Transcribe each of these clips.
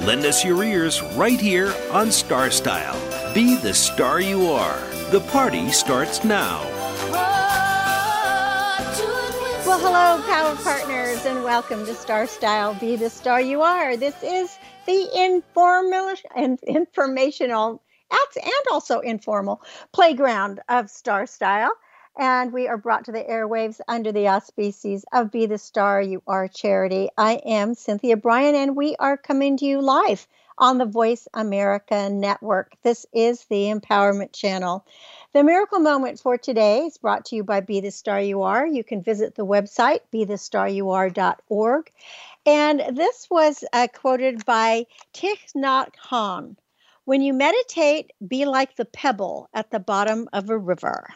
Lend us your ears right here on Star Style. Be the star you are. The party starts now. Well, hello, Power Partners, and welcome to Star Style. Be the star you are. This is the informal and informational and also informal playground of Star Style. And we are brought to the airwaves under the auspices of Be the Star You Are charity. I am Cynthia Brian, and we are coming to you live on the Voice America Network. This is the Empowerment Channel. The miracle moment for today is brought to you by Be the Star You Are. You can visit the website, bethestaryouare.org. And this was uh, quoted by Thich Nhat Hanh. When you meditate, be like the pebble at the bottom of a river.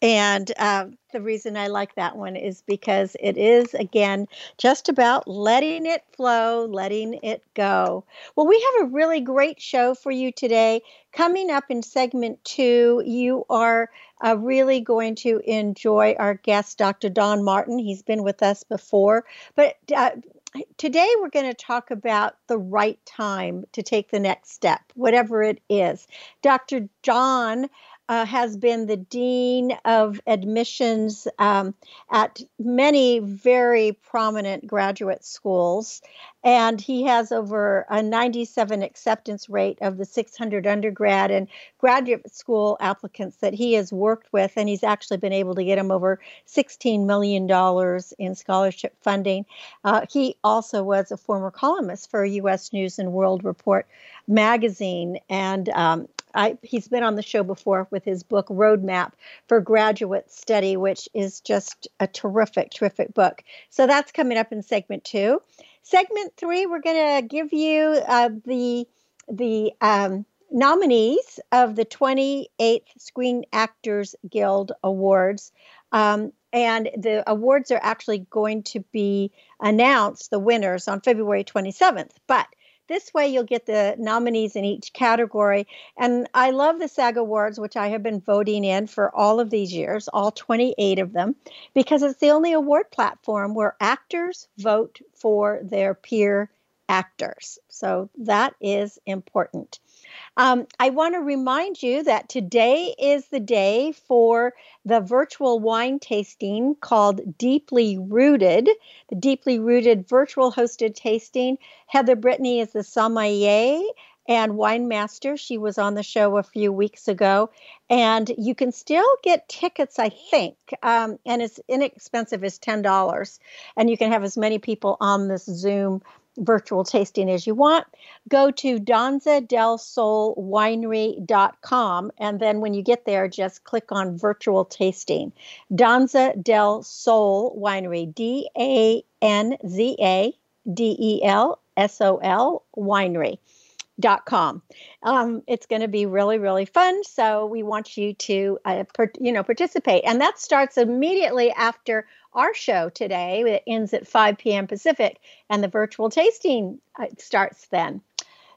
And uh, the reason I like that one is because it is, again, just about letting it flow, letting it go. Well, we have a really great show for you today. Coming up in segment two, you are uh, really going to enjoy our guest, Dr. Don Martin. He's been with us before. But uh, today we're going to talk about the right time to take the next step, whatever it is. Dr. Don uh, has been the dean of admissions um, at many very prominent graduate schools. And he has over a 97 acceptance rate of the 600 undergrad and graduate school applicants that he has worked with. And he's actually been able to get him over $16 million in scholarship funding. Uh, he also was a former columnist for U.S. News and World Report magazine. And um, I, he's been on the show before with his book Roadmap for Graduate Study, which is just a terrific, terrific book. So that's coming up in segment two. Segment three, we're going to give you uh, the the um, nominees of the 28th Screen Actors Guild Awards. Um, and the awards are actually going to be announced, the winners, on February 27th. But this way, you'll get the nominees in each category. And I love the SAG Awards, which I have been voting in for all of these years, all 28 of them, because it's the only award platform where actors vote for their peer actors. So that is important. Um, I want to remind you that today is the day for the virtual wine tasting called Deeply Rooted, the Deeply Rooted virtual hosted tasting. Heather Brittany is the sommelier and wine master. She was on the show a few weeks ago, and you can still get tickets, I think, um, and it's inexpensive as ten dollars, and you can have as many people on this Zoom virtual tasting as you want, go to danzadelsolwinery.com. And then when you get there, just click on virtual tasting. Danza del Sol Winery, D A N Z A D E L S O L Winery. Dot com. Um, it's going to be really, really fun. So we want you to, uh, per, you know, participate, and that starts immediately after our show today that ends at 5 p.m. Pacific, and the virtual tasting uh, starts then.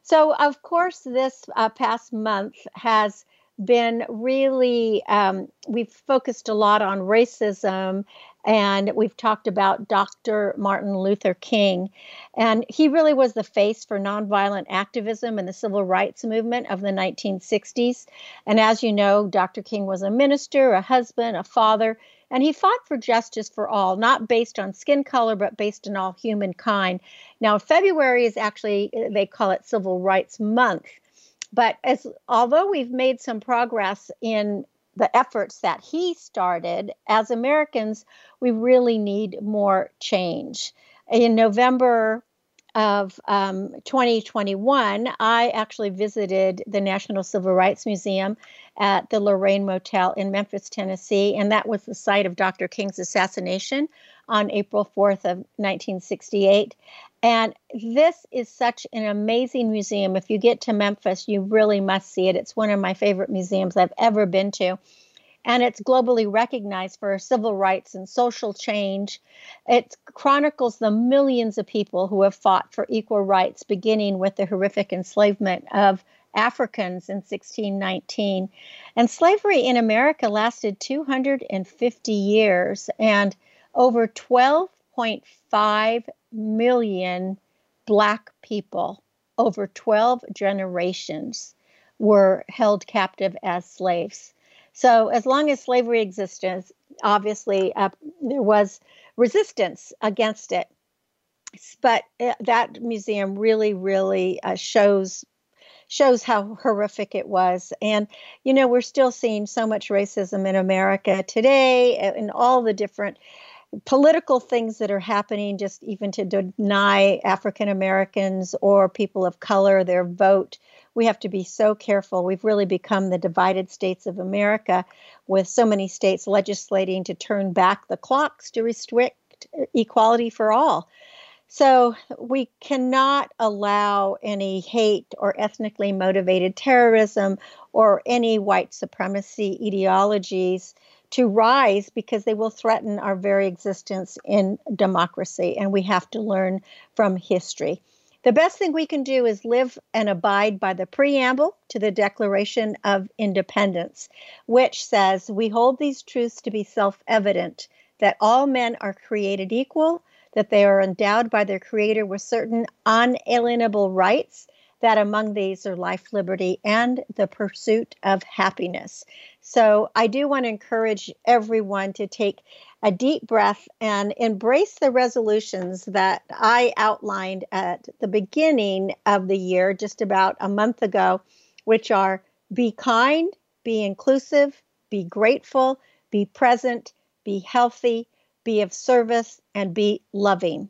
So, of course, this uh, past month has been really, um, we've focused a lot on racism and we've talked about Dr. Martin Luther King. And he really was the face for nonviolent activism and the civil rights movement of the 1960s. And as you know, Dr. King was a minister, a husband, a father. And he fought for justice for all, not based on skin color, but based on all humankind. Now, February is actually, uh, they call it Civil Rights Month. But as although we've made some progress in the efforts that he started, as Americans, we really need more change. In November of um, 2021, I actually visited the National Civil Rights Museum at the Lorraine Motel in Memphis, Tennessee, and that was the site of Dr. King's assassination on April 4th of 1968. And this is such an amazing museum. If you get to Memphis, you really must see it. It's one of my favorite museums I've ever been to and it's globally recognized for civil rights and social change. It chronicles the millions of people who have fought for equal rights, beginning with the horrific enslavement of Africans in 1619. And slavery in America lasted 250 years, and over 12.5 million Black people over 12 generations were held captive as slaves. So, as long as slavery existed, obviously uh, there was resistance against it. But uh, that museum really, really uh, shows shows how horrific it was. And you know, we're still seeing so much racism in America today, and all the different political things that are happening, just even to deny African Americans or people of color their vote we have to be so careful. We've really become the divided states of America, with so many states legislating to turn back the clocks to restrict equality for all. So we cannot allow any hate or ethnically motivated terrorism or any white supremacy ideologies to rise because they will threaten our very existence in democracy. And we have to learn from history. The best thing we can do is live and abide by the preamble to the Declaration of Independence, which says, We hold these truths to be self evident that all men are created equal, that they are endowed by their Creator with certain unalienable rights, that among these are life, liberty, and the pursuit of happiness. So I do want to encourage everyone to take a deep breath and embrace the resolutions that I outlined at the beginning of the year, just about a month ago, which are be kind, be inclusive, be grateful, be present, be healthy, be of service, and be loving.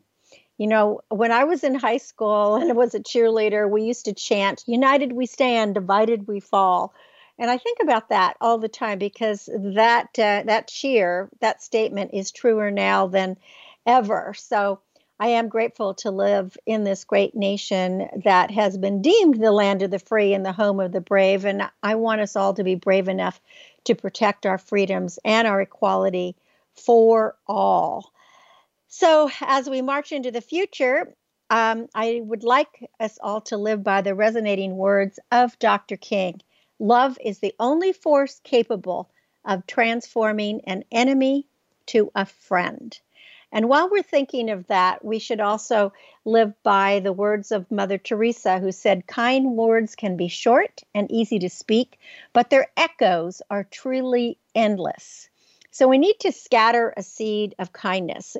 You know, when I was in high school and was a cheerleader, we used to chant, United we stand, divided we fall. And I think about that all the time because that uh, that cheer, that statement is truer now than ever. So I am grateful to live in this great nation that has been deemed the land of the free and the home of the brave. And I want us all to be brave enough to protect our freedoms and our equality for all. So, as we march into the future, um, I would like us all to live by the resonating words of Dr. King. Love is the only force capable of transforming an enemy to a friend. And while we're thinking of that, we should also live by the words of Mother Teresa, who said, Kind words can be short and easy to speak, but their echoes are truly endless. So we need to scatter a seed of kindness.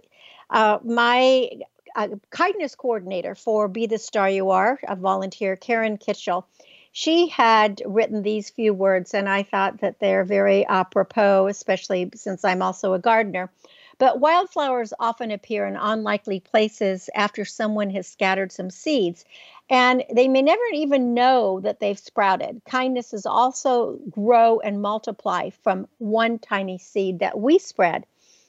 Uh, my uh, kindness coordinator for Be the Star You Are, a volunteer, Karen Kitchell, she had written these few words, and I thought that they're very apropos, especially since I'm also a gardener. But wildflowers often appear in unlikely places after someone has scattered some seeds, and they may never even know that they've sprouted. Kindnesses also grow and multiply from one tiny seed that we spread.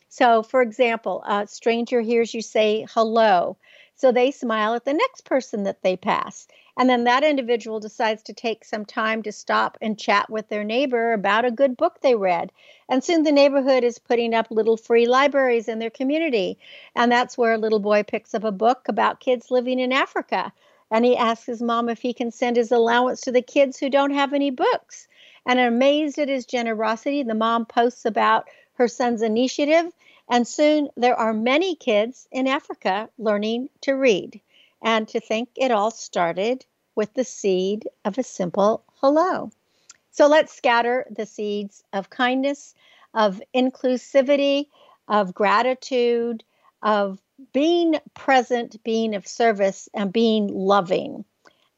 So, for example, a stranger hears you say hello, so they smile at the next person that they pass. And then that individual decides to take some time to stop and chat with their neighbor about a good book they read. And soon the neighborhood is putting up little free libraries in their community. And that's where a little boy picks up a book about kids living in Africa. And he asks his mom if he can send his allowance to the kids who don't have any books. And amazed at his generosity, the mom posts about her son's initiative. And soon there are many kids in Africa learning to read and to think it all started with the seed of a simple hello. So let's scatter the seeds of kindness, of inclusivity, of gratitude, of being present, being of service, and being loving.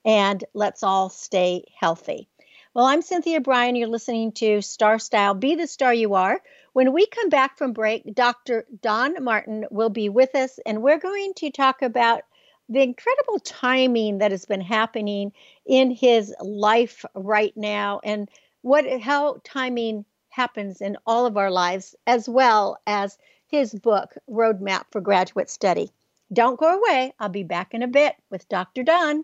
And let's all stay healthy. Well, I'm Cynthia Brian. You're listening to Star Style Be the Star You Are. When we come back from break, Dr. Don Martin will be with us, and we're going to talk about the incredible timing that has been happening in his life right now and what how timing happens in all of our lives as well as his book roadmap for graduate study. Don't go away. I'll be back in a bit with dr don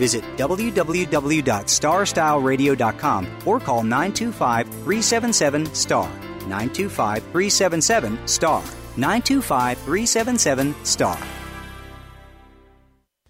Visit www.starstyleradio.com or call 925 377 STAR. 925 377 STAR. 925 377 STAR.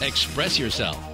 express yourself.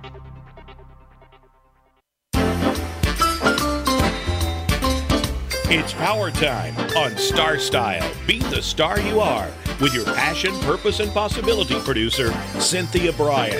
It's power time on Star Style. Be the star you are with your passion, purpose, and possibility producer, Cynthia Brian.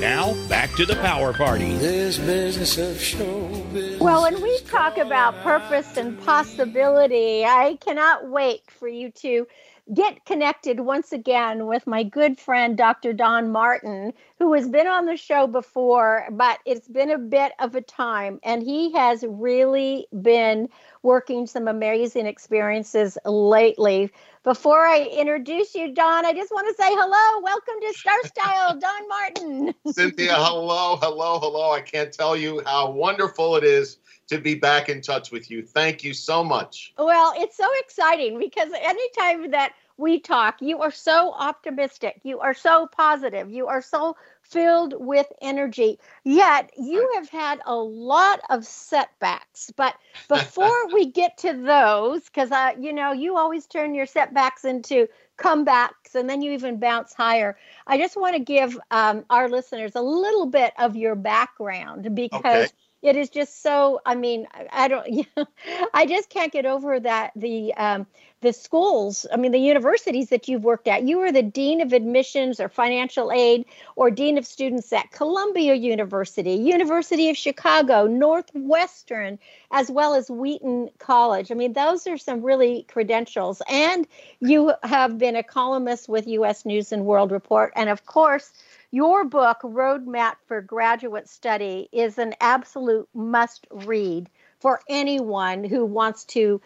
Now, back to the power party. This business of show business. Well, when we talk about purpose and possibility, I cannot wait for you to get connected once again with my good friend Dr. Don Martin, who has been on the show before, but it's been a bit of a time, and he has really been working some amazing experiences lately. Before I introduce you, Don, I just want to say hello. Welcome to Star Style, Don Martin. Cynthia, hello, hello, hello. I can't tell you how wonderful it is to be back in touch with you. Thank you so much. Well, it's so exciting because anytime that we talk, you are so optimistic. You are so positive. You are so filled with energy. Yet you have had a lot of setbacks. But before we get to those, because I, you know, you always turn your setbacks into comebacks and then you even bounce higher. I just want to give um, our listeners a little bit of your background because. Okay it is just so i mean i don't i just can't get over that the um, the schools i mean the universities that you've worked at you were the dean of admissions or financial aid or dean of students at columbia university university of chicago northwestern as well as wheaton college. I mean those are some really credentials. And you have been a columnist with us news and world report. And of course your book, Roadmap for Graduate Study, is an absolute must read for anyone who wants to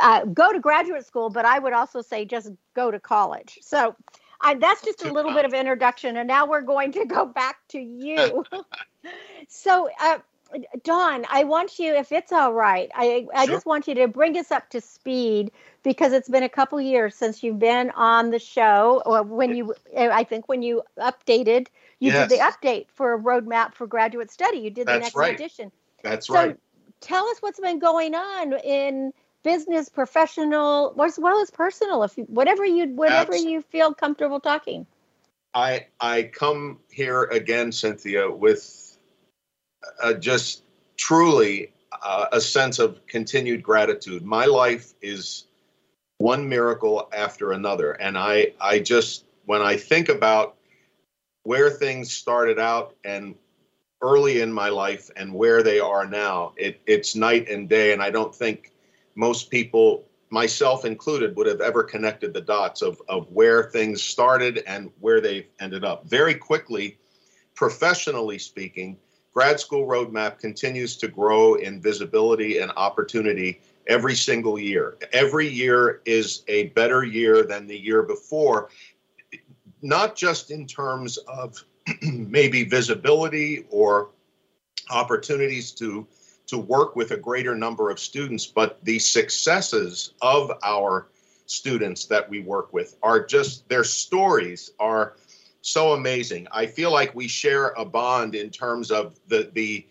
uh, go to graduate school, but I would also say just go to college. So I, that's just a little bit of introduction. And now we're going to go back to you. so, uh, Don, I want you, if it's all right, I, I sure. just want you to bring us up to speed because it's been a couple years since you've been on the show, or when you, eh, I think when you updated, you yes. did the update for a roadmap for graduate study. You did the next right. edition. That's so right. Tell us what's been going on in business, professional, as well as personal, if you, whatever you whatever you feel comfortable talking. I I come here again, Cynthia, with uh, just truly uh, a sense of continued gratitude. My life is one miracle after another, and I I just when I think about where things started out and early in my life and where they are now, it, it's night and day, and I don't think most people myself included, would have ever connected the dots of, of where things started and where they've ended up. Very quickly, professionally speaking, grad school roadmap continues to grow in visibility and opportunity every single year. Every year is a better year than the year before, not just in terms of maybe visibility or opportunities to to work with a greater number of students, but the successes of our students that we work with are just their stories are so amazing. I feel like we share a bond in terms of the the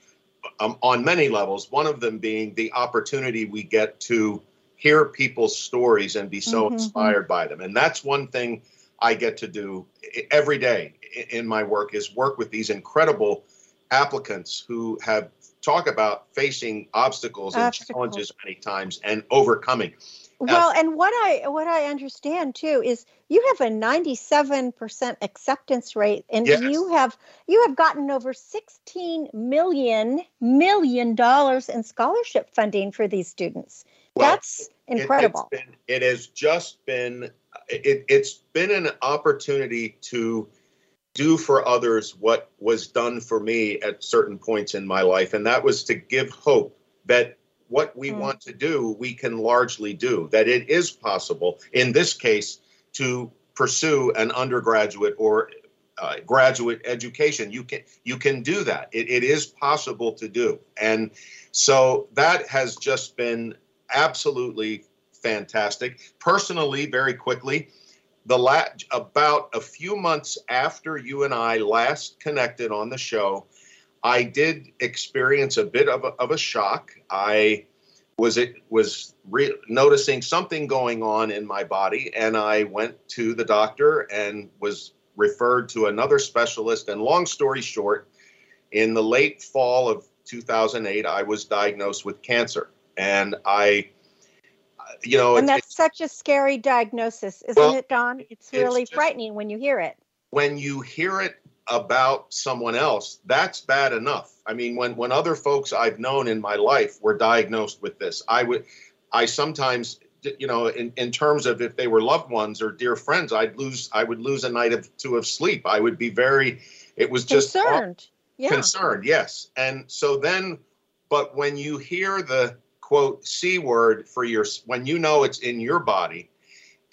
um, on many levels. One of them being the opportunity we get to hear people's stories and be so mm-hmm. inspired by them, and that's one thing I get to do every day in my work is work with these incredible applicants who have talk about facing obstacles, obstacles. and challenges many times and overcoming. Uh, well, and what I what I understand too is you have a 97% acceptance rate and yes. you have you have gotten over 16 million million dollars in scholarship funding for these students. Well, That's incredible. It, been, it has just been it, it's been an opportunity to do for others what was done for me at certain points in my life and that was to give hope that what we mm. want to do, we can largely do. That it is possible, in this case, to pursue an undergraduate or uh, graduate education. You can you can do that. It, it is possible to do, and so that has just been absolutely fantastic. Personally, very quickly, the la- about a few months after you and I last connected on the show, I did experience a bit of a, of a shock. I was it was re- noticing something going on in my body, and I went to the doctor and was referred to another specialist. And long story short, in the late fall of 2008, I was diagnosed with cancer, and I you know, and that's such a scary diagnosis, isn't well, it, Don? It's really it's just, frightening when you hear it. When you hear it about someone else, that's bad enough. I mean, when when other folks I've known in my life were diagnosed with this, I would, I sometimes, you know, in, in terms of if they were loved ones or dear friends, I'd lose, I would lose a night of two of sleep. I would be very, it was just concerned. Yeah. Concerned, yes. And so then, but when you hear the quote c word for your, when you know it's in your body,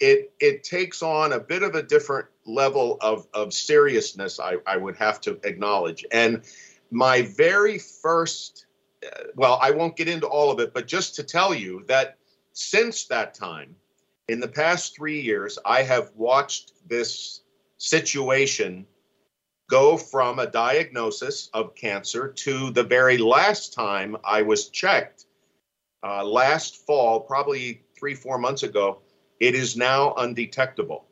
it it takes on a bit of a different level of of seriousness. I, I would have to acknowledge. And my very first, uh, well, I won't get into all of it, but just to tell you that since that time, in the past three years, I have watched this situation go from a diagnosis of cancer to the very last time I was checked uh, last fall, probably three, four months ago. It is now undetectable.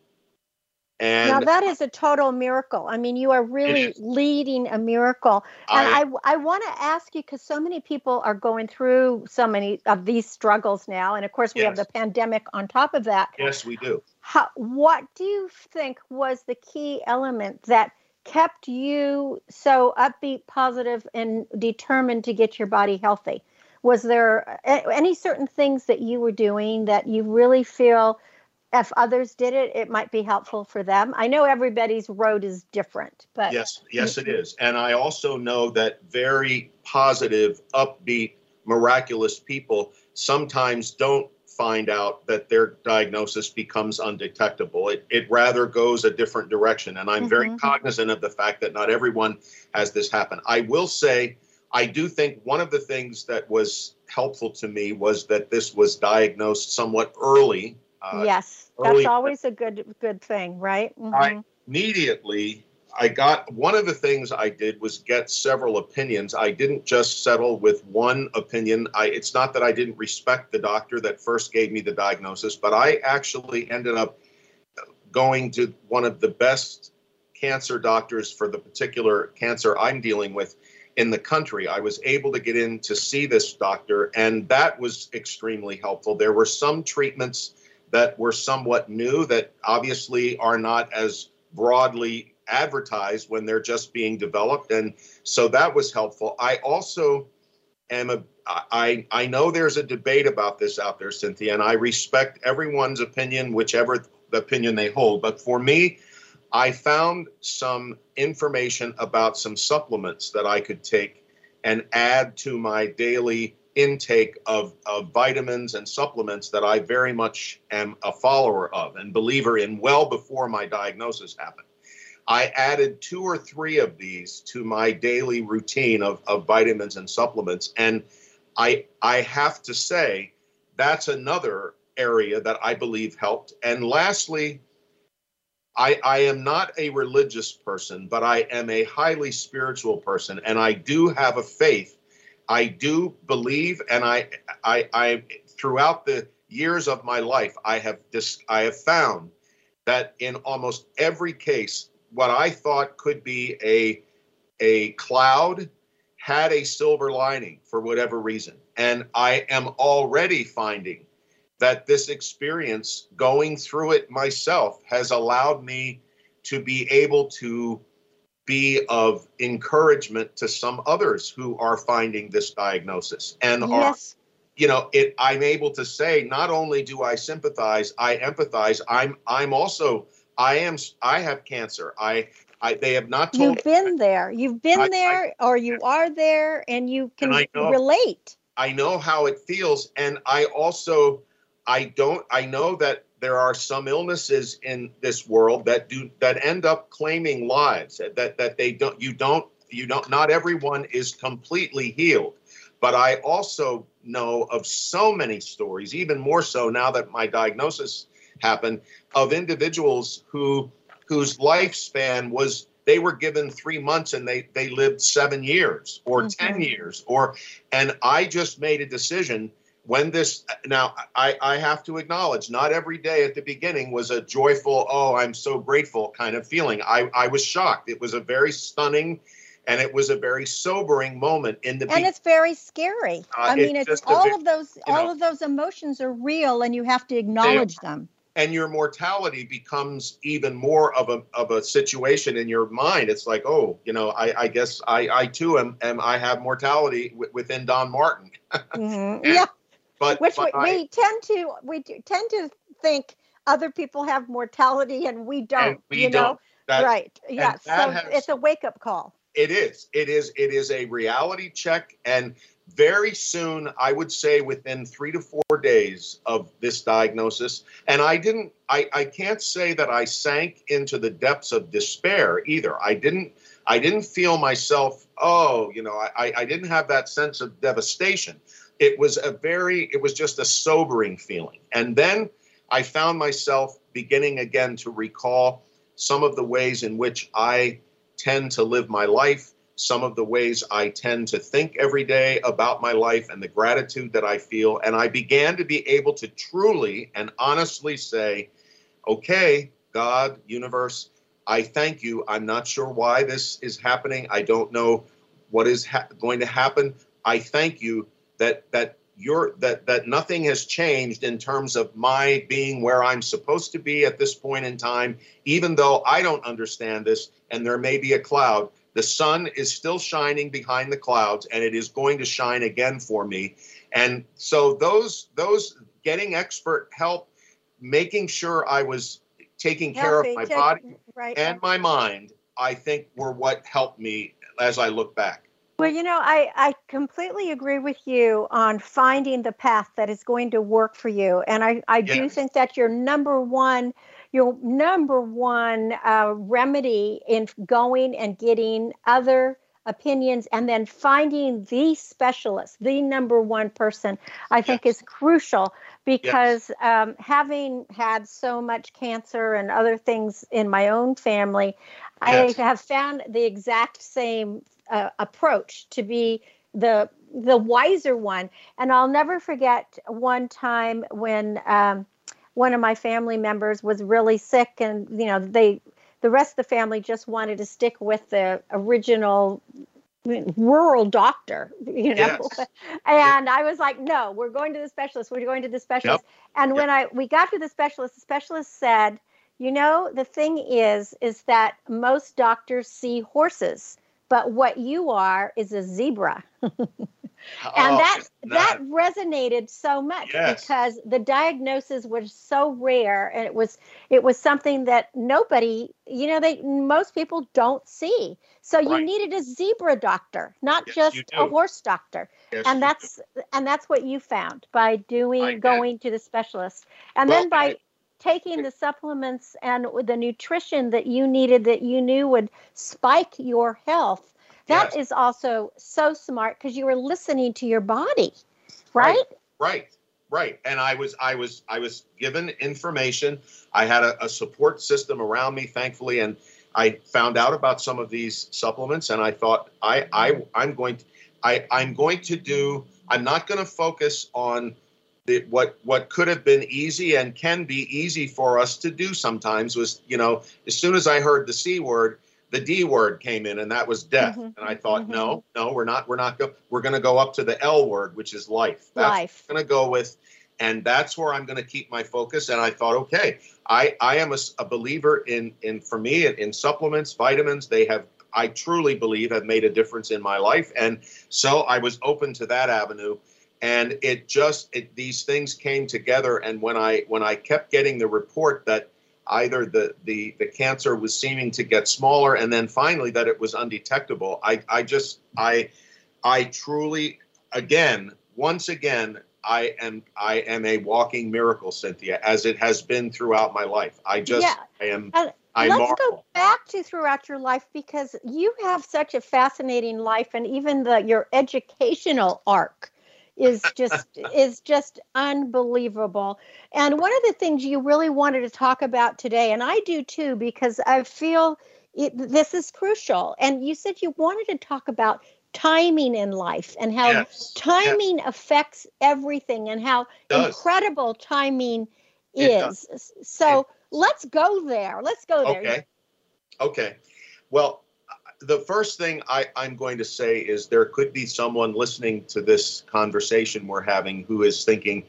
And now that is a total miracle. I mean, you are really leading a miracle. And I- I I, want to ask you because so many people are going through so many of these struggles now, and of course we have the pandemic on top of that. yes, we do. How, what do you think was the key element that kept you so upbeat, positive, and determined to get your body healthy? Was there any certain things that you were doing that you really feel if others did it, it might be helpful for them? I know everybody's road is different, but Yes, yes, it is. And I also know that very positive, upbeat, miraculous people sometimes don't find out that their diagnosis becomes undetectable. It, it rather goes a different direction. And I'm very Mhm. cognizant of the fact that not everyone has this happen. I will say, I do think one of the things that was helpful to me was that this was diagnosed somewhat early. Uh, yes, early- that's always a good good thing, right? I Mhm. immediately I got one of the things I did was get several opinions. I didn't just settle with one opinion. I it's not that I didn't respect the doctor that first gave me the diagnosis, but I actually ended up going to one of the best cancer doctors for the particular cancer I'm dealing with in the country. I was able to get in to see this doctor, and that was extremely helpful. There were some treatments that were somewhat new that obviously are not as broadly advertised when they're just being developed and so that was helpful i also am a i i know there's a debate about this out there cynthia and i respect everyone's opinion whichever opinion they hold but for me i found some information about some supplements that i could take and add to my daily intake of, of vitamins and supplements that I very much am a follower of and believer in well before my diagnosis happened. I added two or three of these to my daily routine of, of vitamins and supplements. And I I have to say that's another area that I believe helped. And lastly, I, I am not a religious person, but I am a highly spiritual person, and I do have a faith. I do believe, and I, I, I, throughout the years of my life, I have dis, I have found that in almost every case, what I thought could be a, a cloud had a silver lining for whatever reason, and I am already finding that this experience, going through it myself, has allowed me to be able to be of encouragement to some others who are finding this diagnosis and are you know it i'm able to say not only do i sympathize i empathize i'm i'm also i am i have cancer i i they have not told you've been there. You've been I- I- there, or you are there, and you can And I know- relate. I know how it feels, and I also I don't I know that there are some illnesses in this world that do that end up claiming lives that that they don't you don't you don't not everyone is completely healed but i also know of so many stories even more so now that my diagnosis happened of individuals who whose lifespan was they were given three months and they they lived seven years or Mhm. 10 years or and i just made a decision when this now I, I have to acknowledge not every day at the beginning was a joyful oh i'm so grateful kind of feeling i, I was shocked it was a very stunning and it was a very sobering moment in the and be- it's very scary. Uh, I mean, it's it's all bit- of those all know- of those emotions are real, and you have to acknowledge them. and your mortality becomes even more of a of a situation in your mind. It's like, oh, you know, I, I guess I, I too am, am I have mortality w- within Don Martin. Mhm. And- Yeah, But, which but we, I- we tend to we do, tend to think other people have mortality and we don't. we you know, don't. That- right? Yeah. So has- it's a wake up call. It is. It is. It is a reality check, and very soon, I would say within three to four days of this diagnosis, and I didn't. I, I can't say that I sank into the depths of despair either. I didn't. I didn't feel myself. Oh, you know, I, I didn't have that sense of devastation. It was a very. It was just a sobering feeling, and then I found myself beginning again to recall some of the ways in which I tend to live my life, some of the ways I tend to think every day about my life and the gratitude that I feel. And I began to be able to truly and honestly say, okay, God, universe, I thank you. I'm not sure why this is happening. I don't know what is ha- going to happen. I thank you that that you're that that nothing has changed in terms of my being where I'm supposed to be at this point in time, even though I don't understand this and there may be a cloud. The sun is still shining behind the clouds and it is going to shine again for me. And so those those getting expert help, making sure I was taking care of my take- body right. and my mind, I think were what helped me as I look back. Well, you know, I, I completely agree with you on finding the path that is going to work for you. And I, I do think that your number one, your number one uh, remedy in going and getting other opinions and then finding the specialist, the number one person, I think is crucial because um, having had so much cancer and other things in my own family, Yes. I have found the exact same uh, approach to be the the wiser one. And I'll never forget one time when um, one of my family members was really sick, and you know they the rest of the family just wanted to stick with the original rural doctor, you know. Yes. and I was like, no, we're going to the specialist. We're going to the specialist. And when I we got to the specialist, the specialist said, you know, the thing is, is that most doctors see horses, but what you are is a zebra. and Oh, that that resonated so much Yes. because the diagnosis was so rare and it was it was something that nobody you know they most people don't see so you needed a zebra doctor not Yes, just a horse doctor Yes, and that's and that's what you found by doing did. going to the specialist and Well, then by taking the supplements and the nutrition that you needed that you knew would spike your health. That is also so smart because you were listening to your body right, right? Right. And i was i was i was given information. I had a, a support system around me thankfully and i found out about some of these supplements and i thought i i i'm going to i i'm going to do i'm not going to focus on the, what what could have been easy and can be easy for us to do sometimes was you know as soon as i heard the c word the d word came in and that was death. Mhm, and i thought no no we're not we're not go, we're going to go up to the l word which is life. That's Life. going to go with. And that's where i'm going to keep my focus. And i thought okay i i am a believer in in for me in, in supplements vitamins. They have i truly believe have made a difference in my life. And so i was open to that avenue and it just it, these things came together. And when i when i kept getting the report that either the the the cancer was seeming to get smaller and then finally that it was undetectable i i just i i truly again once again i am i am a walking miracle cynthia as it has been throughout my life. I just Yeah. i am And i let's marvel. go back to throughout your life because you have such a fascinating life and even the your educational arc is just is just unbelievable. And one of the things you really wanted to talk about today and i do too because i feel it, this is crucial. And you said you wanted to talk about timing in life and how Yes, timing affects everything and how incredible timing is. so let's go there. Let's go there. Okay. Okay. Well, the first thing I, I'm going to say is there could be someone listening to this conversation we're having who is thinking,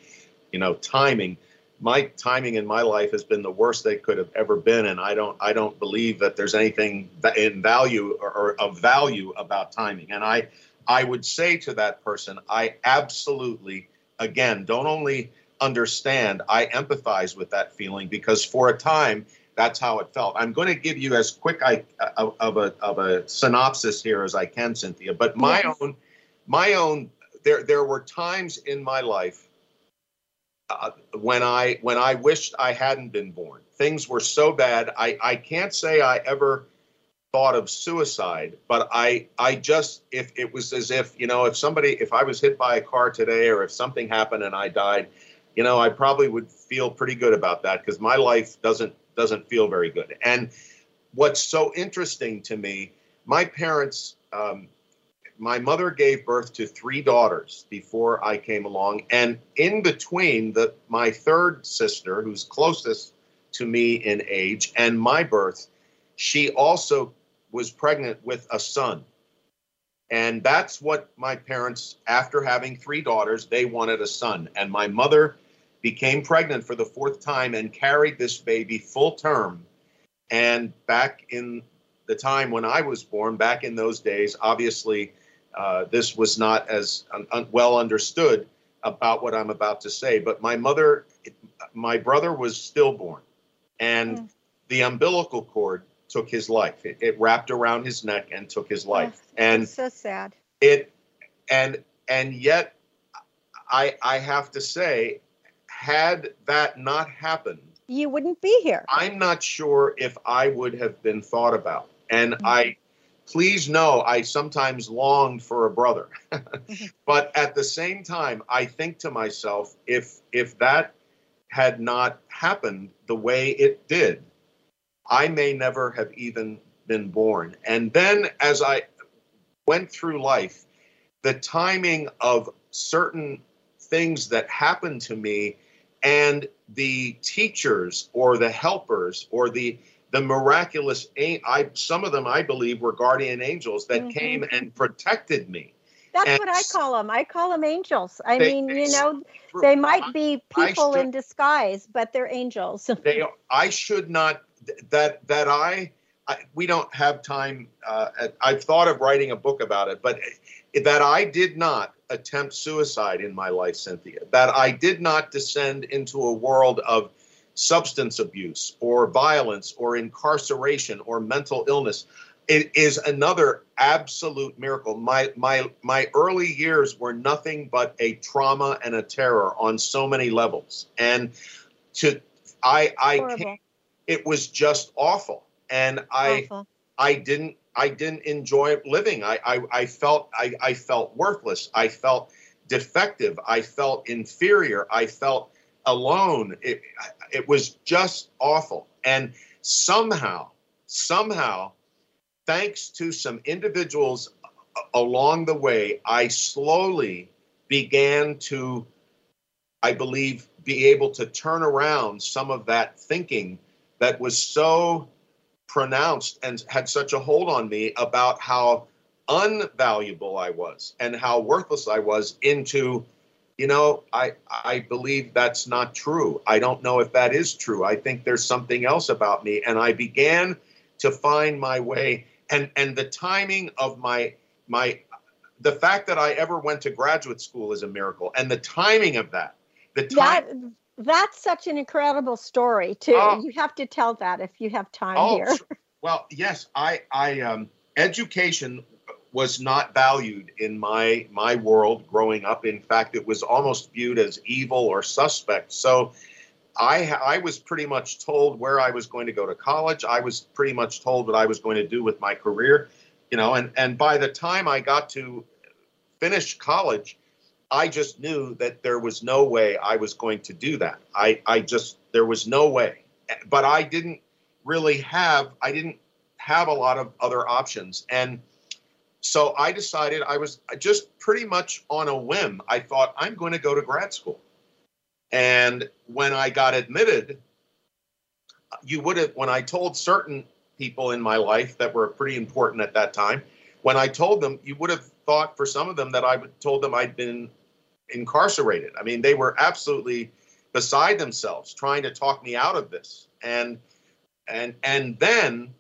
you know, timing. My timing in my life has been the worst they could have ever been, and I don't I don't believe that there's anything in value or, or of value about timing. And I I would say to that person, I absolutely again don't only understand, I empathize with that feeling because for a time that's how it felt. I'm going to give you as quick I, of of a of a synopsis here as I can, Cynthia. But my Yes. own my own there there were times in my life uh, when I when I wished I hadn't been born. Things were so bad. I I can't say I ever thought of suicide, but I I just if it was as if you know if somebody if I was hit by a car today or if something happened and I died, you know, I probably would feel pretty good about that because my life doesn't doesn't feel very good. And what's so interesting to me, my parents, um, my mother gave birth to three daughters before I came along, and in between the my third sister, who's closest to me in age, and my birth, she also was pregnant with a son. And that's what my parents, after having three daughters, they wanted a son. And my mother became pregnant for the fourth time and carried this baby full term. And back in the time when I was born, back in those days, obviously, uh, this was not as un- un- well understood about what I'm about to say. But my mother, my brother was stillborn, and Mm. the umbilical cord took his life. It, it wrapped around his neck and took his life. Oh, and so sad. it and and yet i i have to say had that not happened You wouldn't be here. i'm not sure if i would have been thought about and Mm-hmm. i please know i sometimes longed for a brother but at the same time i think to myself if if that had not happened the way it did i may never have even been born and then as i went through life, the timing of certain things that happened to me and the teachers or the helpers or the the miraculous I some of them I believe were guardian angels that Mhm. came and protected me. That's and what I call them. I call them angels. I They- mean, they you know, they might be people should- in disguise, but they're angels. they I should not that that I, I we don't have time. Uh, I've thought of writing a book about it, but that I did not attempt suicide in my life, Cynthia. That I did not descend into a world of substance abuse or violence or incarceration or mental illness. It is another absolute miracle. My my my early years were nothing but a trauma and a terror on so many levels. And to I I came, it was just awful. And I Awful. I didn't I didn't enjoy living. I I, I felt I, I felt worthless. I felt defective. I felt inferior. I felt alone. It it was just awful. And somehow, somehow, thanks to some individuals along the way, I slowly began to, I believe, be able to turn around some of that thinking that was so pronounced and had such a hold on me about how unvaluable I was and how worthless I was into you know I I believe that's not true. I don't know if that is true. I think there's something else about me and I began to find my way and and the timing of my my the fact that I ever went to graduate school is a miracle and the timing of that the time that's such an incredible story too. Oh. you have to tell that if you have time Oh, here. well, yes, I, I, um, education was not valued in my my world growing up. In fact, it was almost viewed as evil or suspect. So, I, I was pretty much told where I was going to go to college. I was pretty much told what I was going to do with my career, you know. And and by the time I got to finish college, I just knew that there was no way I was going to do that. I, I just there was no way. But I didn't really have I didn't have a lot of other options. And so I decided I was just pretty much on a whim. I thought I'm going to go to grad school. And when I got admitted, you would have when I told certain people in my life that were pretty important at that time, when I told them, you would have thought for some of them that I told them I'd been incarcerated. I mean, they were absolutely beside themselves trying to talk me out of this. And and and then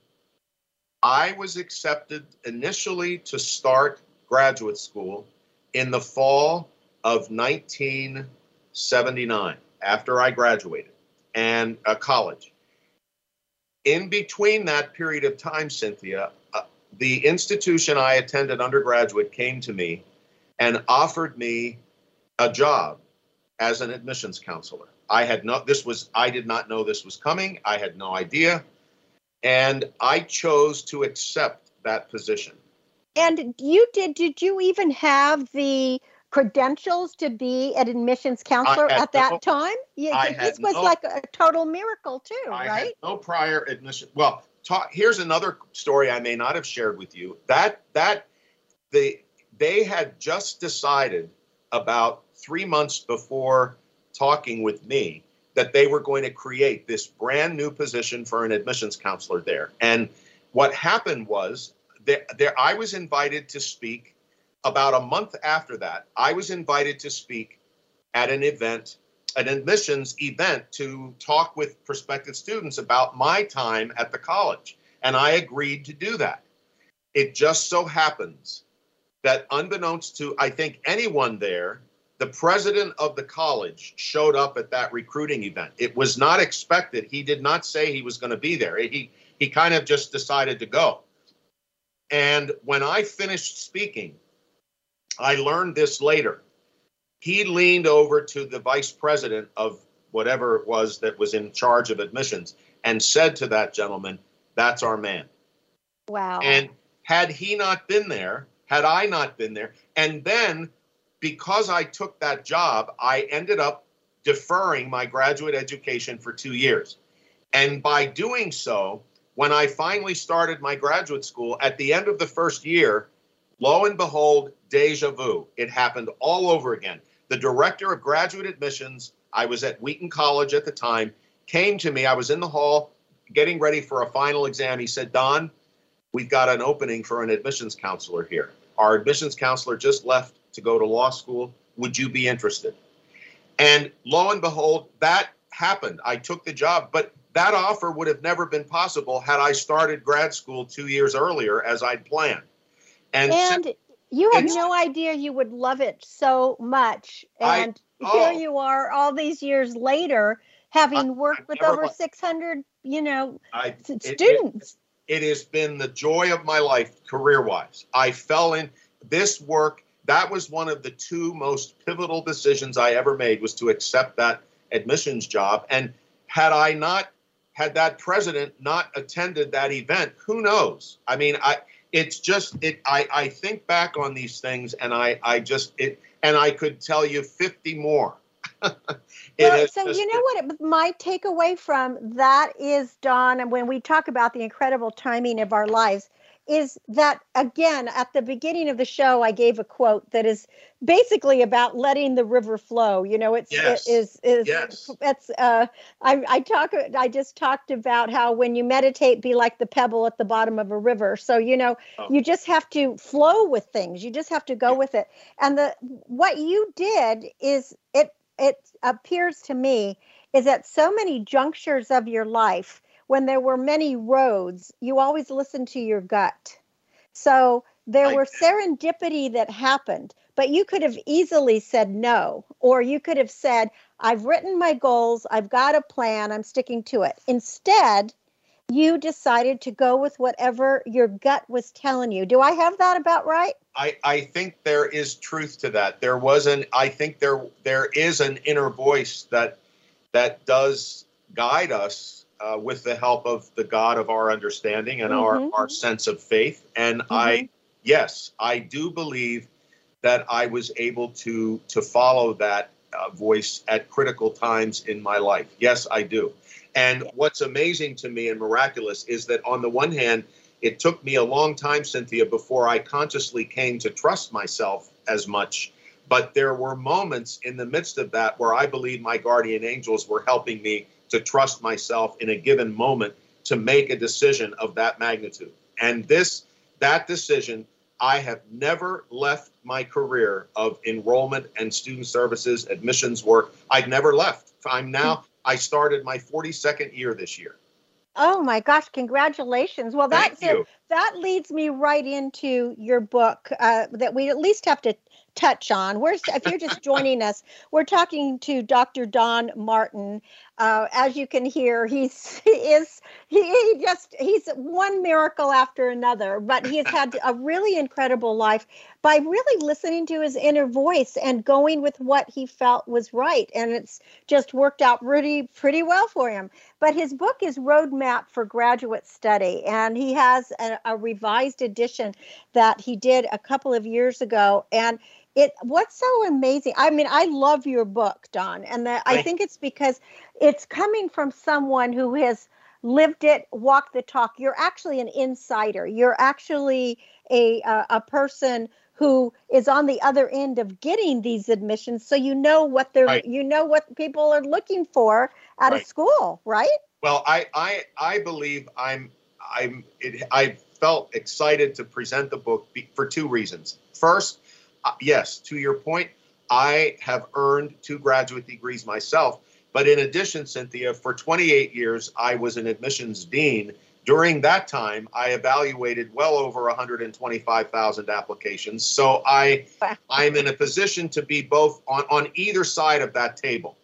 I was accepted initially to start graduate school in the fall of 1979 after I graduated and uh, college. In between that period of time, Cynthia, uh, the institution I attended undergraduate came to me and offered me a job as an admissions counselor. I had no this was I did not know this was coming. I had no idea. And I chose to accept that position. And you did? Did you even have the credentials to be an admissions counselor at that no- time? Yeah, this was no- like a total miracle too, I right? had no prior admission. Well, ta- here's another story I may not have shared with you. That that they they had just decided about three months before talking with me that they were going to create this brand new position for an admissions counselor there. And what happened was there, there I was invited to speak about a month after that. I was invited to speak at an event, an admissions event to talk with prospective students about my time at the college. And I agreed to do that. It just so happens that, unbeknownst to, I think, anyone there, the president of the college showed up at that recruiting event. It was not expected. He did not say he was going to be there. He, he kind of just decided to go. And when I finished speaking, I learned this later. He leaned over to the vice president of whatever it was that was in charge of admissions and said to that gentleman, That's our man. Wow. And had he not been there, had I not been there, and then because I took that job, I ended up deferring my graduate education for two years. And by doing so, when I finally started my graduate school at the end of the first year, lo and behold, deja vu. It happened all over again. The director of graduate admissions, I was at Wheaton College at the time, came to me. I was in the hall getting ready for a final exam. He said, Don, we've got an opening for an admissions counselor here. Our admissions counselor just left to go to law school. Would you be interested? And lo and behold, that happened. I took the job, but that offer would have never been possible had I started grad school two years earlier as I'd planned. And, and you had no idea you would love it so much. I- And oh. here you are all these years later, having worked with over li- 600, you know, I, s- it- it- students. it has been the joy of my life career wise. I fell in this work. That was one of the two most pivotal decisions I ever made was to accept that admissions job. And had I not had that president not attended that event, who knows? I mean, I it's just it I, I think back on these things and I, I just it and I could tell you 50 more. Well, so just you know what it, my takeaway from that is, Don, and when we talk about the incredible timing of our lives, is that again at the beginning of the show I gave a quote that is basically about letting the river flow. You know, it's Yes. it is is Yes. it's uh I I talk I just talked about how when you meditate be like the pebble at the bottom of a river. So you know Oh. you just have to flow with things. You just have to go with it. And the what you did is it it appears to me is at so many junctures of your life when there were many roads, you always listened to your gut. So there I were did. serendipity that happened, but you could have easily said no, or you could have said, I've written my goals, I've got a plan, I'm sticking to it. Instead, you decided to go with whatever your gut was telling you. Do I have that about right? I, I think there is truth to that. There was an I think there there is an inner voice that that does guide us uh, with the help of the God of our understanding and Mhm. our our sense of faith. And I yes, I do believe that I was able to to follow that uh, voice at critical times in my life. Yes, I do. And what's amazing to me and miraculous is that on the one hand, it took me a long time, Cynthia, before I consciously came to trust myself as much. But there were moments in the midst of that where I believe my guardian angels were helping me to trust myself in a given moment to make a decision of that magnitude. And this, that decision, I have never left my career of enrollment and student services, admissions work. I've never left. I'm now, I started my 42nd year this year. Oh my gosh, congratulations. Well, Thank that's you. that leads me right into your book uh, that we at least have to touch on. We're if you're just joining us, we're talking to Dr. Don Martin. Uh, as you can hear, he's he is he, he just he's one miracle after another, but he has had a really incredible life by really listening to his inner voice and going with what he felt was right, and it's just worked out pretty pretty well for him. But his book is Roadmap for Graduate Study, and he has a, a revised edition that he did a couple of years ago, and it what's so amazing i mean i love your book don and that i think it's because it's coming from someone who has lived it walked the talk. You're actually an insider. You're actually a a, a person who is on the other end of getting these admissions so you know what they're Right. you know what people are looking for out of school right? Well, I I I believe I'm I'm it, I felt excited to present the book for two reasons. First, uh, Uh, yes, to your point, I have earned two graduate degrees myself, but in addition, Cynthia, for 28 years I was an admissions dean. During that time, I evaluated well over 125,000 applications. So I I'm in a position to be both on on either side of that table.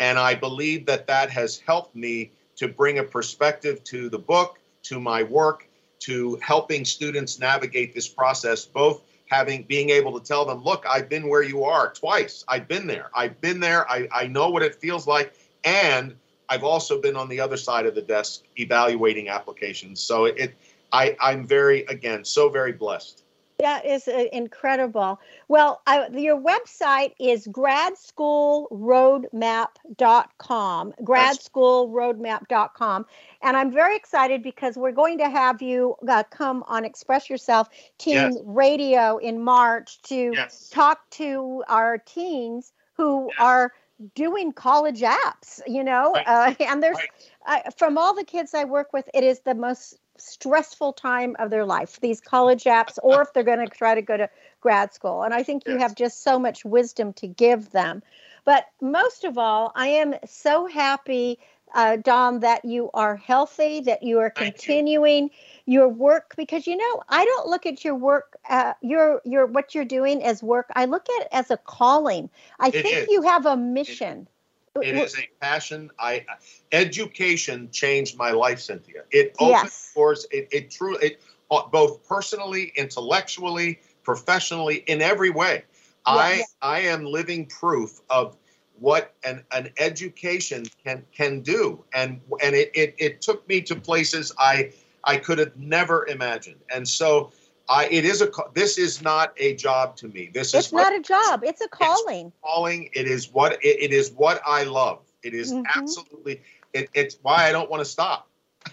And I believe that that has helped me to bring a perspective to the book, to my work, to helping students navigate this process, both having being able to tell them, look, I've been where you are twice. I've been there. I've been there. I, I know what it feels like. And I've also been on the other side of the desk evaluating applications. So it I, I'm very, again, so very blessed. That is uh, incredible. Well, I, your website is gradschoolroadmap.com, gradschoolroadmap.com. And I'm very excited because we're going to have you uh, come on Express Yourself Teen Yes. Radio in March to Yes. talk to our teens who are doing college apps, you know, Right. uh, and there's Right. I, from all the kids I work with, it is the most stressful time of their life, these college apps, or if they're going to try to go to grad school. And I think you Yes. have just so much wisdom to give them. But most of all, I am so happy, uh, Don, that you are healthy, that you are Thank you. continuing your work because you know I don't look at your work, uh, your your what you're doing as work. I look at it as a calling. I It think is. you have a mission. It is a passion. I education changed my life, Cynthia. It opened Yes. doors. It it truly it uh, both personally, intellectually, professionally, in every way. I Yes. I am living proof of what an, an education can can do, and and it, it it took me to places I I could have never imagined, and so. I, it is a this is not a job to me. This It's is what not a job; it's a calling. It's calling. It is what it, it is what I love. It is Mhm. absolutely it, it's why I don't want to stop.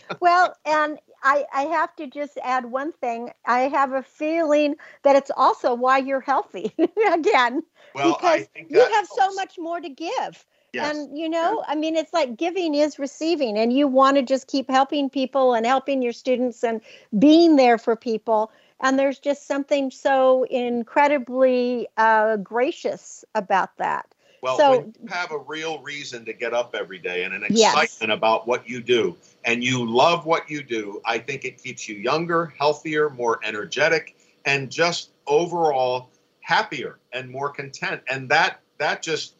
well, and I, I have to just add one thing. I have a feeling that it's also why you're healthy again, Well, because I think you have so much more to give. Yes. And you know, I mean, it's like giving is receiving, and you want to just keep helping people and helping your students and being there for people. And there's just something so incredibly uh, gracious about that. Well, so- when you have a real reason to get up every day and an Yes. excitement about what you do, and you love what you do, I think it keeps you younger, healthier, more energetic, and just overall happier and more content. And that that just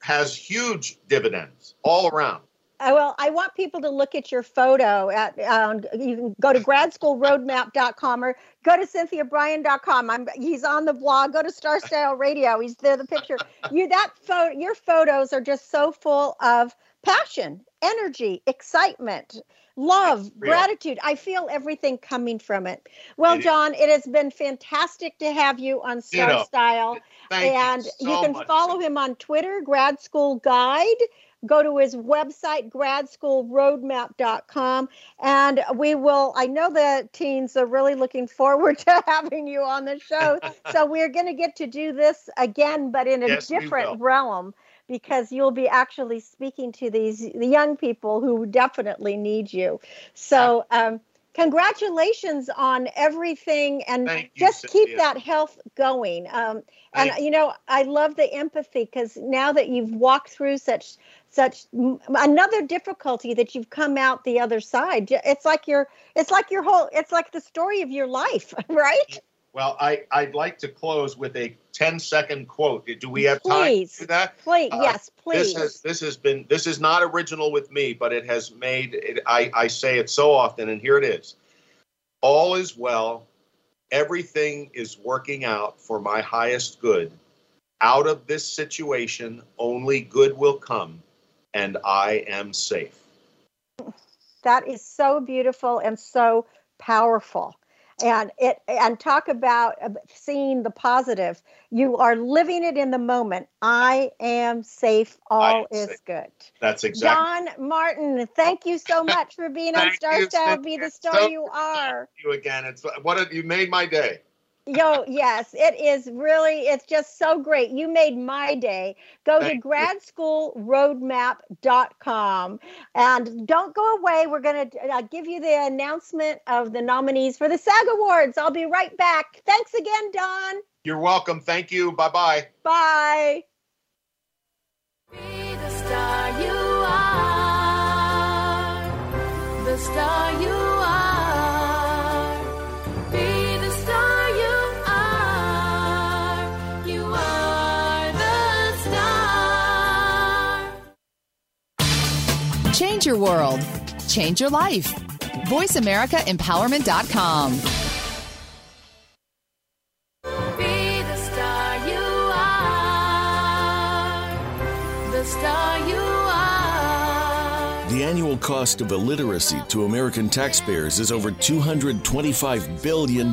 has huge dividends all around. Well, I want people to look at your photo. At um, you can go to gradschoolroadmap.com or go to cynthiabrian.com. I'm he's on the blog. Go to Star Style Radio. He's there. The picture. You that photo. Your photos are just so full of passion, energy, excitement, love, gratitude. I feel everything coming from it. Well, It is. Don, it has been fantastic to have you on Star Ditto. Style Thank and you, you can much, follow him on Twitter, Grad School Guide. Go to his website, gradschoolroadmap.com. And we will, I know the teens are really looking forward to having you on the show. so we're going to get to do this again, but in a Yes, different realm because you'll be actually speaking to these the young people who definitely need you. So, um, congratulations on everything and Thank you, just keep that health going. Um, and Thank you know, I love the empathy because now that you've walked through such such another difficulty that you've come out the other side. It's like your it's like your whole it's like the story of your life, right? Well, I, I'd like to close with a 10 second quote. Do we have time Please. to do that? Please, Uh, yes, please. This has this has been this is not original with me, but it has made it, I, I say it so often, and here it is. All is well, everything is working out for my highest good. Out of this situation, only good will come, and I am safe. That is so beautiful and so powerful. and it and talk about uh, seeing the positive. You are living it in the moment. I am safe. All is safe. good. That's exactly. Don Martin, thank you so much for being on Star Style. Be the star so you are. You again. It's what you made my day. Yo, yes, it is really, it's just so great. You made my day. Go Thank to gradschoolroadmap.com and don't go away. We're going to uh, give you the announcement of the nominees for the SAG Awards. I'll be right back. Thanks again, Don. You're welcome. Thank you. Bye-bye. Bye. Be the Change your world. Change your life. VoiceAmericaEmpowerment.com. Be the star you are. The star you are. The annual cost of illiteracy to American taxpayers is over $225 billion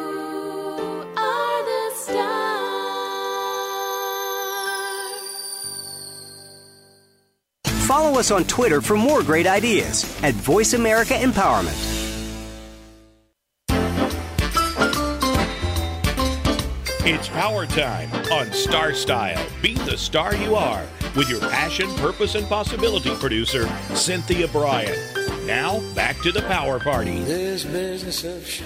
Follow us on Twitter for more great ideas at Voice America Empowerment. It's power time on Star Style. Be the star you are with your passion, purpose, and possibility producer, Cynthia Brian. Now, back to the power party.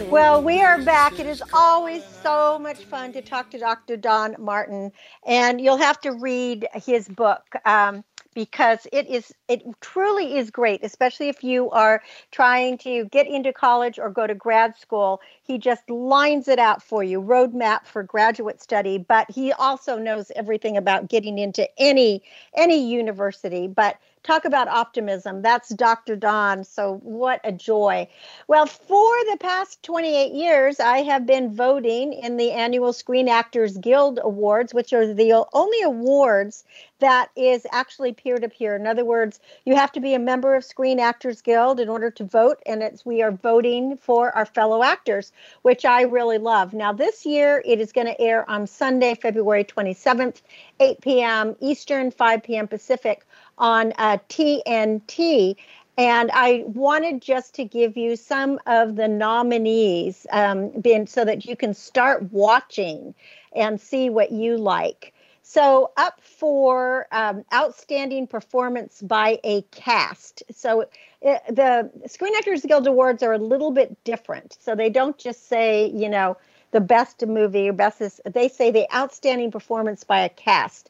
Well, we are back. It is always so much fun to talk to Dr. Don Martin, and you'll have to read his book. Um, because it is it truly is great especially if you are trying to get into college or go to grad school. He just lines it out for you roadmap for graduate study but he also knows everything about getting into any any university. But talk about optimism. That's Dr. Don. So, what a joy. Well, for the past 28 years, I have been voting in the annual Screen Actors Guild Awards, which are the only awards that is actually peer to peer. In other words, you have to be a member of Screen Actors Guild in order to vote, and it's we are voting for our fellow actors, which I really love. Now, this year it is going to air on Sunday, February 27th, 8 p.m. Eastern, 5 p.m. Pacific on uh, TNT. And I wanted just to give you some of the nominees um, been, so that you can start watching and see what you like. So, up for um, outstanding performance by a cast. So, it, the Screen Actors Guild Awards are a little bit different. So, they don't just say, you know, the best movie or best, they say the outstanding performance by a cast.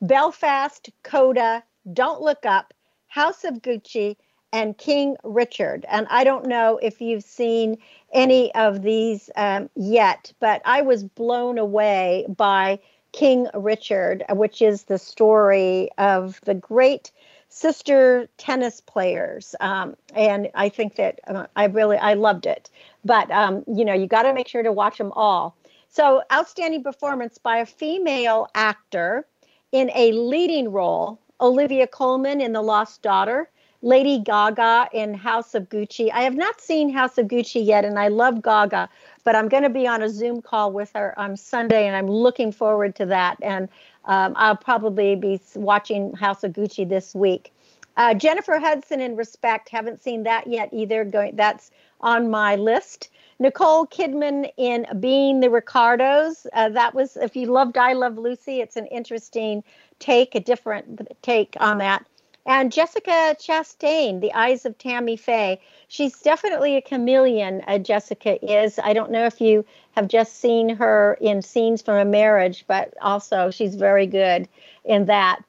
Belfast, Coda, don't Look Up, House of Gucci, and King Richard. And I don't know if you've seen any of these um, yet, but I was blown away by King Richard, which is the story of the great sister tennis players. Um, and I think that uh, I really I loved it. But um, you know, you got to make sure to watch them all. So, outstanding performance by a female actor in a leading role Olivia Colman in The Lost Daughter, Lady Gaga in House of Gucci. I have not seen House of Gucci yet, and I love Gaga, but I'm going to be on a Zoom call with her on Sunday, and I'm looking forward to that. And um, I'll probably be watching House of Gucci this week. Uh, Jennifer Hudson in Respect, haven't seen that yet either. Going, that's on my list. Nicole Kidman in Being the Ricardos. Uh, that was, if you loved I Love Lucy, it's an interesting take, a different take on that. And Jessica Chastain, The Eyes of Tammy Faye. She's definitely a chameleon, uh, Jessica is. I don't know if you have just seen her in Scenes from a Marriage, but also she's very good in that.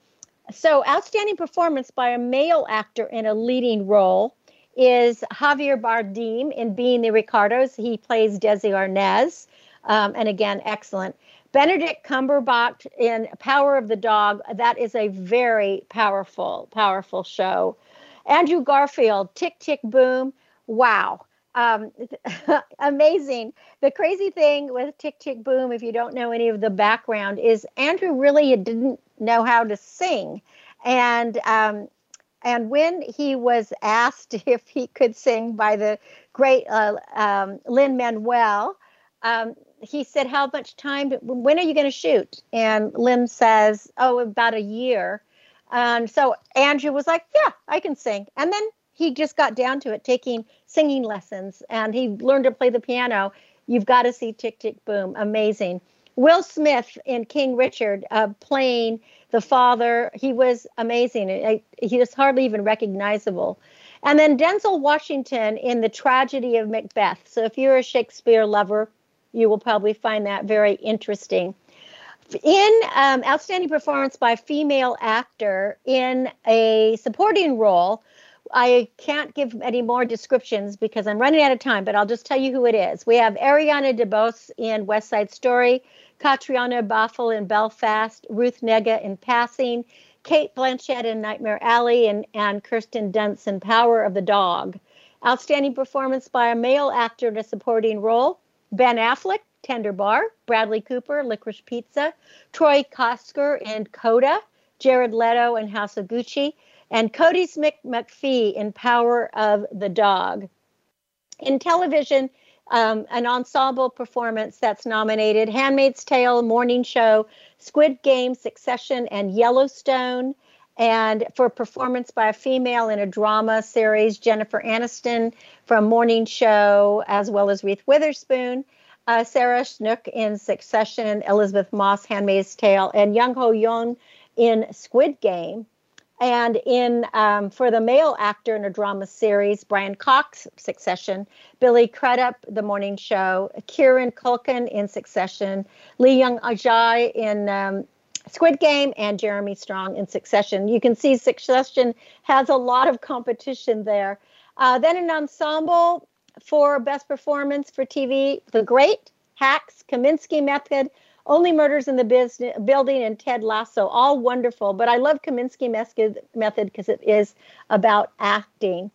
So, outstanding performance by a male actor in a leading role is Javier Bardem in Being the Ricardos. He plays Desi Arnaz, um, and again, excellent. Benedict Cumberbatch in Power of the Dog. That is a very powerful, powerful show. Andrew Garfield, Tick Tick Boom. Wow. Um, amazing. The crazy thing with Tick Tick Boom, if you don't know any of the background, is Andrew really didn't know how to sing. And um, and when he was asked if he could sing by the great uh, um, Lin Manuel, um, he said, How much time? when are you going to shoot? And Lin says, Oh, about a year. And so Andrew was like, Yeah, I can sing. And then he just got down to it, taking singing lessons, and he learned to play the piano. You've got to see Tick Tick Boom. Amazing. Will Smith in King Richard uh, playing the father. He was amazing. he was hardly even recognizable. And then Denzel Washington in The Tragedy of Macbeth. So if you're a Shakespeare lover, you will probably find that very interesting. In um, outstanding performance by female actor in a supporting role, I can't give any more descriptions because I'm running out of time, but I'll just tell you who it is. We have Ariana DeBose in West Side Story, Caitriona Balfe in Belfast, Ruth Negga in Passing, Cate Blanchett in Nightmare Alley, and, and Kirsten Dunst in Power of the Dog. Outstanding performance by a male actor in a supporting role. Ben Affleck, Tender Bar, Bradley Cooper, Licorice Pizza, Troy Kotsur in Coda, Jared Leto in House of Gucci, and Kodi Smit-McPhee in Power of the Dog. In television, um, an ensemble performance that's nominated Handmaid's Tale, Morning Show, Squid Game, Succession, and Yellowstone. And for performance by a female in a drama series, Jennifer Aniston from Morning Show, as well as Reese Witherspoon, uh, Sarah Snook in Succession, Elisabeth Moss, Handmaid's Tale, and Jung Ho Yeon in Squid Game. And in um, for the male actor in a drama series, Brian Cox, Succession, Billy Crudup, The Morning Show, Kieran Culkin in Succession, Lee Jung-jae in um, Squid Game and Jeremy Strong in Succession. You can see Succession has a lot of competition there. Uh, then an ensemble for best performance for TV, The Great, Hacks, Kominsky Method, Only Murders in the Building, and Ted Lasso. All wonderful, but I love Kominsky Method because it is about acting.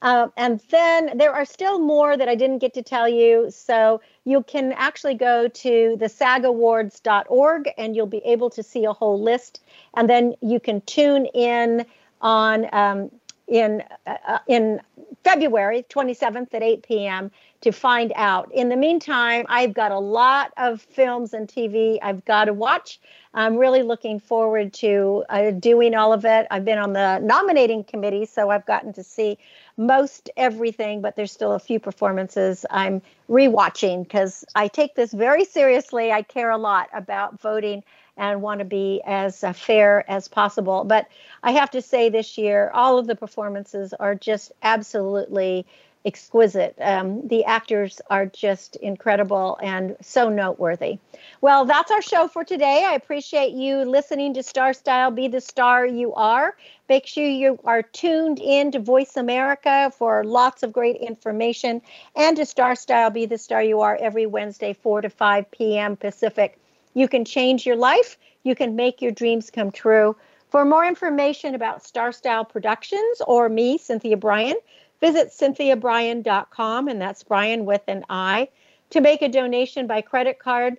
Uh, and then there are still more that I didn't get to tell you. So you can actually go to the sagawards.org and you'll be able to see a whole list. And then you can tune in on um, in uh, in February 27th at 8 p.m. to find out. In the meantime, I've got a lot of films and TV I've got to watch. I'm really looking forward to uh, doing all of it. I've been on the nominating committee, so I've gotten to see most everything, but there's still a few performances I'm rewatching because I take this very seriously. I care a lot about voting and want to be as uh, fair as possible. But I have to say, this year, all of the performances are just absolutely exquisite. Um, the actors are just incredible and so noteworthy. Well, that's our show for today. I appreciate you listening to Star Style Be the Star You Are. Make sure you are tuned in to Voice America for lots of great information and to Star Style Be the Star You Are every Wednesday, 4 to 5 p.m. Pacific. You can change your life, you can make your dreams come true. For more information about Star Style Productions or me, Cynthia Brian, Visit cynthiabrian.com, and that's Brian with an I. To make a donation by credit card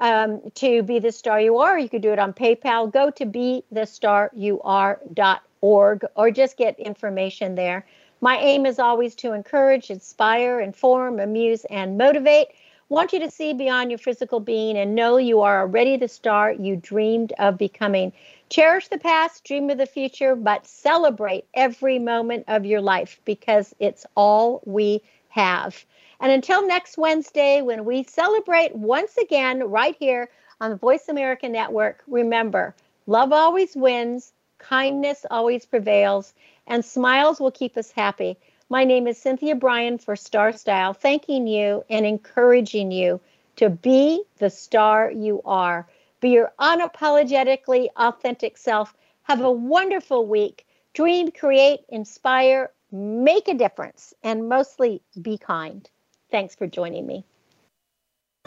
um, to Be the Star You Are, you could do it on PayPal. Go to BeTheStarYouAre.org or just get information there. My aim is always to encourage, inspire, inform, amuse, and motivate. Want you to see beyond your physical being and know you are already the star you dreamed of becoming. Cherish the past, dream of the future, but celebrate every moment of your life because it's all we have. And until next Wednesday, when we celebrate once again right here on the Voice America Network, remember love always wins, kindness always prevails, and smiles will keep us happy. My name is Cynthia Brian for Star Style, thanking you and encouraging you to be the star you are. Be your unapologetically authentic self. Have a wonderful week. Dream, create, inspire, make a difference, and mostly be kind. Thanks for joining me.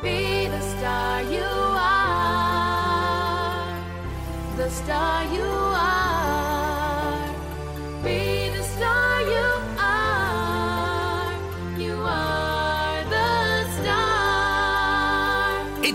Be the star you are. The star you are.